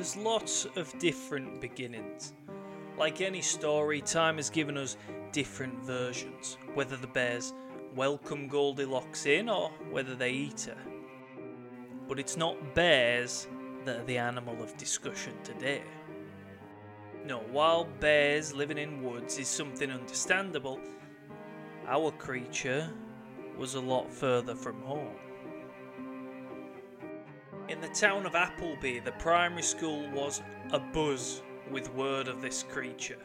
There's lots of different beginnings. Like any story, time has given us different versions, whether the bears welcome Goldilocks in or whether they eat her. But it's not bears that are the animal of discussion today. No, while bears living in woods is something understandable, our creature was a lot further from home. In the town of Appleby, the primary school was abuzz with word of this creature.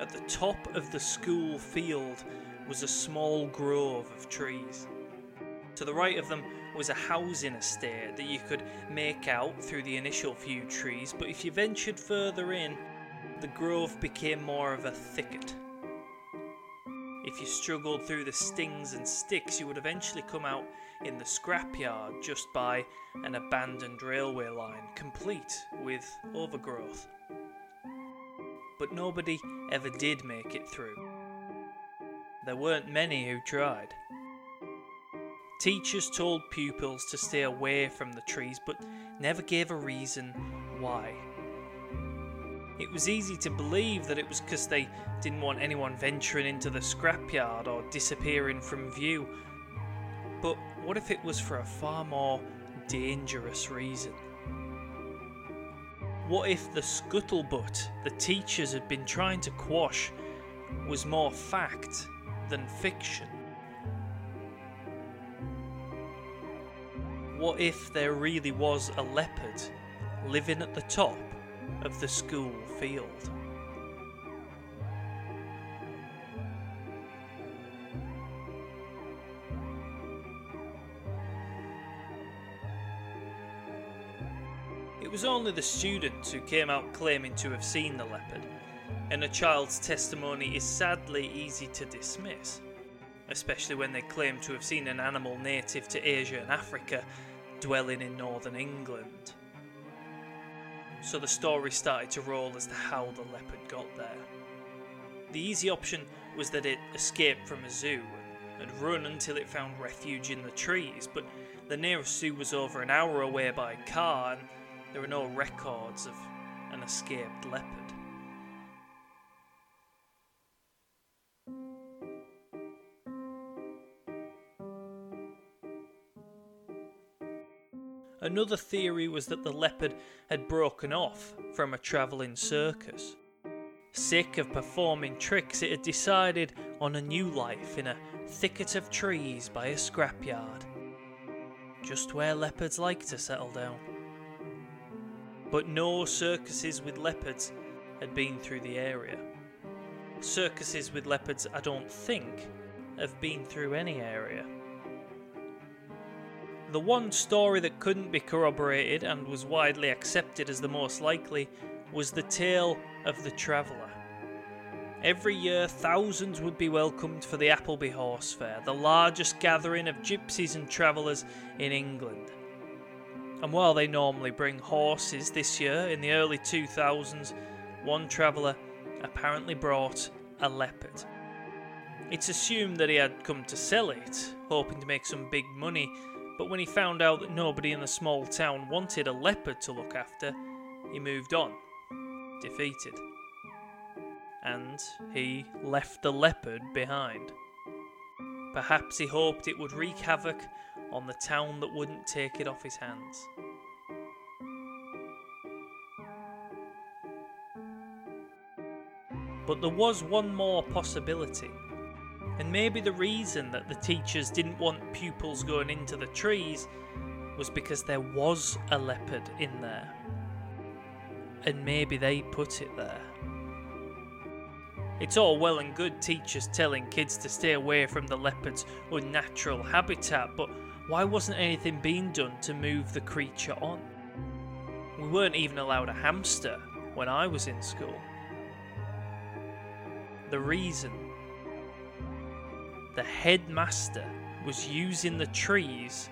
At the top of the school field was a small grove of trees. To the right of them was a housing estate that you could make out through the initial few trees, but if you ventured further in, the grove became more of a thicket. If you struggled through the stings and sticks, you would eventually come out in the scrapyard just by an abandoned railway line, complete with overgrowth. But nobody ever did make it through. There weren't many who tried. Teachers told pupils to stay away from the trees, but never gave a reason why. It was easy to believe that it was because they didn't want anyone venturing into the scrapyard or disappearing from view. But what if it was for a far more dangerous reason? What if the scuttlebutt the teachers had been trying to quash was more fact than fiction? What if there really was a leopard living at the top of the school field. It was only the students who came out claiming to have seen the leopard, and a child's testimony is sadly easy to dismiss, especially when they claim to have seen an animal native to Asia and Africa dwelling in northern England so the story started to roll as to how the leopard got there. The easy option was that it escaped from a zoo and run until it found refuge in the trees, but the nearest zoo was over an hour away by car and there were no records of an escaped leopard. Another theory was that the leopard had broken off from a travelling circus. Sick of performing tricks, it had decided on a new life in a thicket of trees by a scrapyard. Just where leopards like to settle down. But no circuses with leopards had been through the area. Circuses with leopards, I don't think, have been through any area. The one story that couldn't be corroborated and was widely accepted as the most likely was the tale of the traveller. Every year, thousands would be welcomed for the Appleby Horse Fair, the largest gathering of gypsies and travellers in England. And while they normally bring horses this year, in the early 2000s, one traveller apparently brought a leopard. It's assumed that he had come to sell it, hoping to make some big money but when he found out that nobody in the small town wanted a leopard to look after, he moved on, defeated. And he left the leopard behind. Perhaps he hoped it would wreak havoc on the town that wouldn't take it off his hands. But there was one more possibility. And maybe the reason that the teachers didn't want pupils going into the trees was because there was a leopard in there. And maybe they put it there. It's all well and good teachers telling kids to stay away from the leopard's unnatural habitat, but why wasn't anything being done to move the creature on? We weren't even allowed a hamster when I was in school. The reason the headmaster was using the trees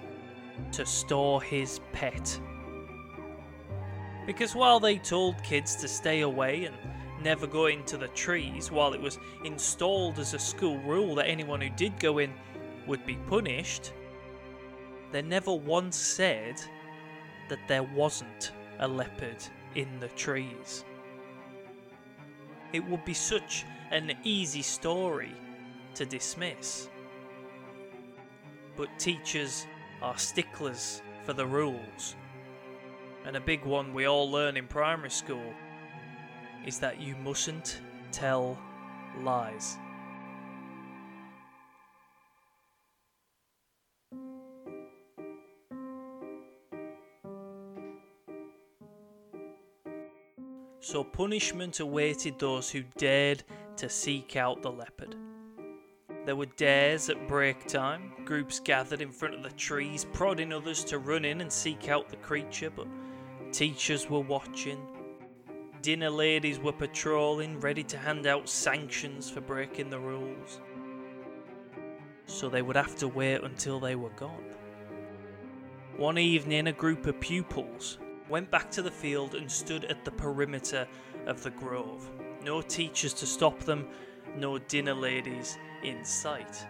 to store his pet. Because while they told kids to stay away and never go into the trees, while it was installed as a school rule that anyone who did go in would be punished, they never once said that there wasn't a leopard in the trees. It would be such an easy story to dismiss. But teachers are sticklers for the rules. And a big one we all learn in primary school is that you mustn't tell lies. So punishment awaited those who dared to seek out the leopard. There were dares at break time, groups gathered in front of the trees, prodding others to run in and seek out the creature, but teachers were watching. Dinner ladies were patrolling, ready to hand out sanctions for breaking the rules. So they would have to wait until they were gone. One evening, a group of pupils went back to the field and stood at the perimeter of the grove. No teachers to stop them, no dinner ladies in sight.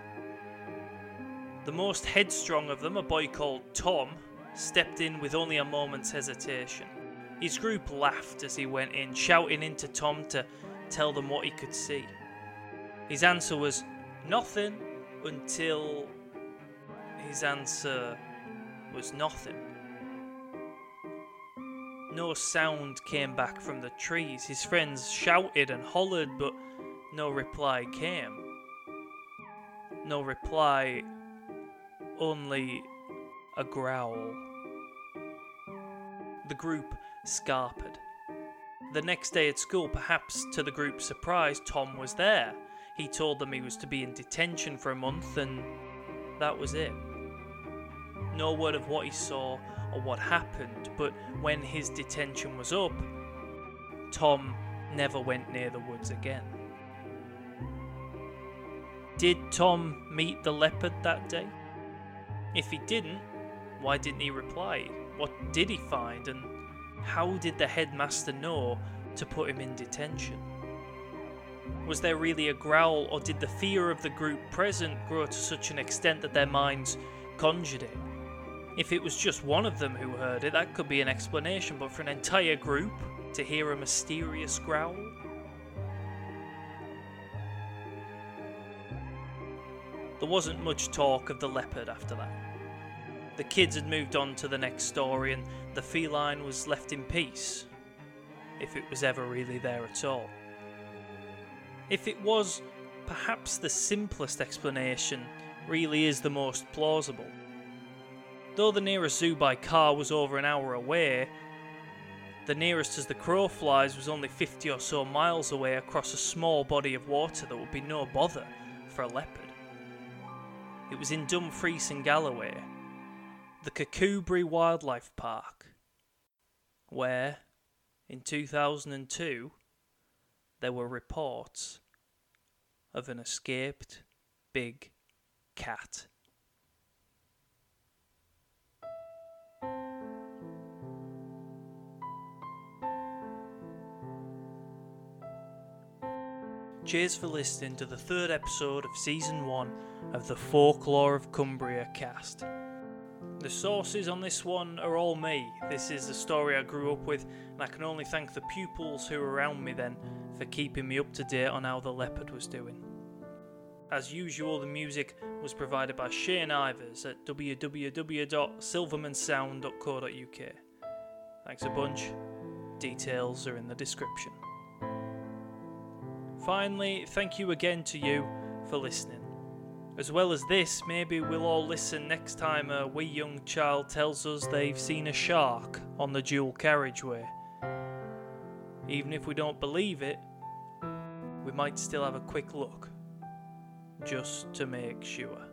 The most headstrong of them, a boy called Tom, stepped in with only a moment's hesitation. His group laughed as he went in, shouting into Tom to tell them what he could see. His answer was nothing until his answer was nothing. No sound came back from the trees. His friends shouted and hollered, but no reply came. No reply, only a growl. The group scarpered. The next day at school, perhaps to the group's surprise, Tom was there. He told them he was to be in detention for a month, and that was it. No word of what he saw or what happened, but when his detention was up, Tom never went near the woods again. Did Tom meet the leopard that day? If he didn't, why didn't he reply? What did he find, and how did the headmaster know to put him in detention? Was there really a growl, or did the fear of the group present grow to such an extent that their minds conjured it? If it was just one of them who heard it, that could be an explanation, but for an entire group to hear a mysterious growl? There wasn't much talk of the leopard after that. The kids had moved on to the next story, and the feline was left in peace, if it was ever really there at all. If it was, perhaps the simplest explanation really is the most plausible. Though the nearest zoo by car was over an hour away, the nearest as the crow flies was only 50 or so miles away across a small body of water that would be no bother for a leopard. It was in Dumfries and Galloway, the Kirkcudbright Wildlife Park, where, in 2002, there were reports of an escaped big cat. Cheers for listening to the third episode of season one of the Folklore of Cumbria cast. The sources on this one are all me. This is the story I grew up with, and I can only thank the pupils who were around me then for keeping me up to date on how the leopard was doing. As usual, the music was provided by Shane Ivers at www.silvermansound.co.uk. Thanks a bunch. Details are in the description. Finally, thank you again to you for listening. As well as this, maybe we'll all listen next time a wee young child tells us they've seen a shark on the dual carriageway. Even if we don't believe it, we might still have a quick look, just to make sure.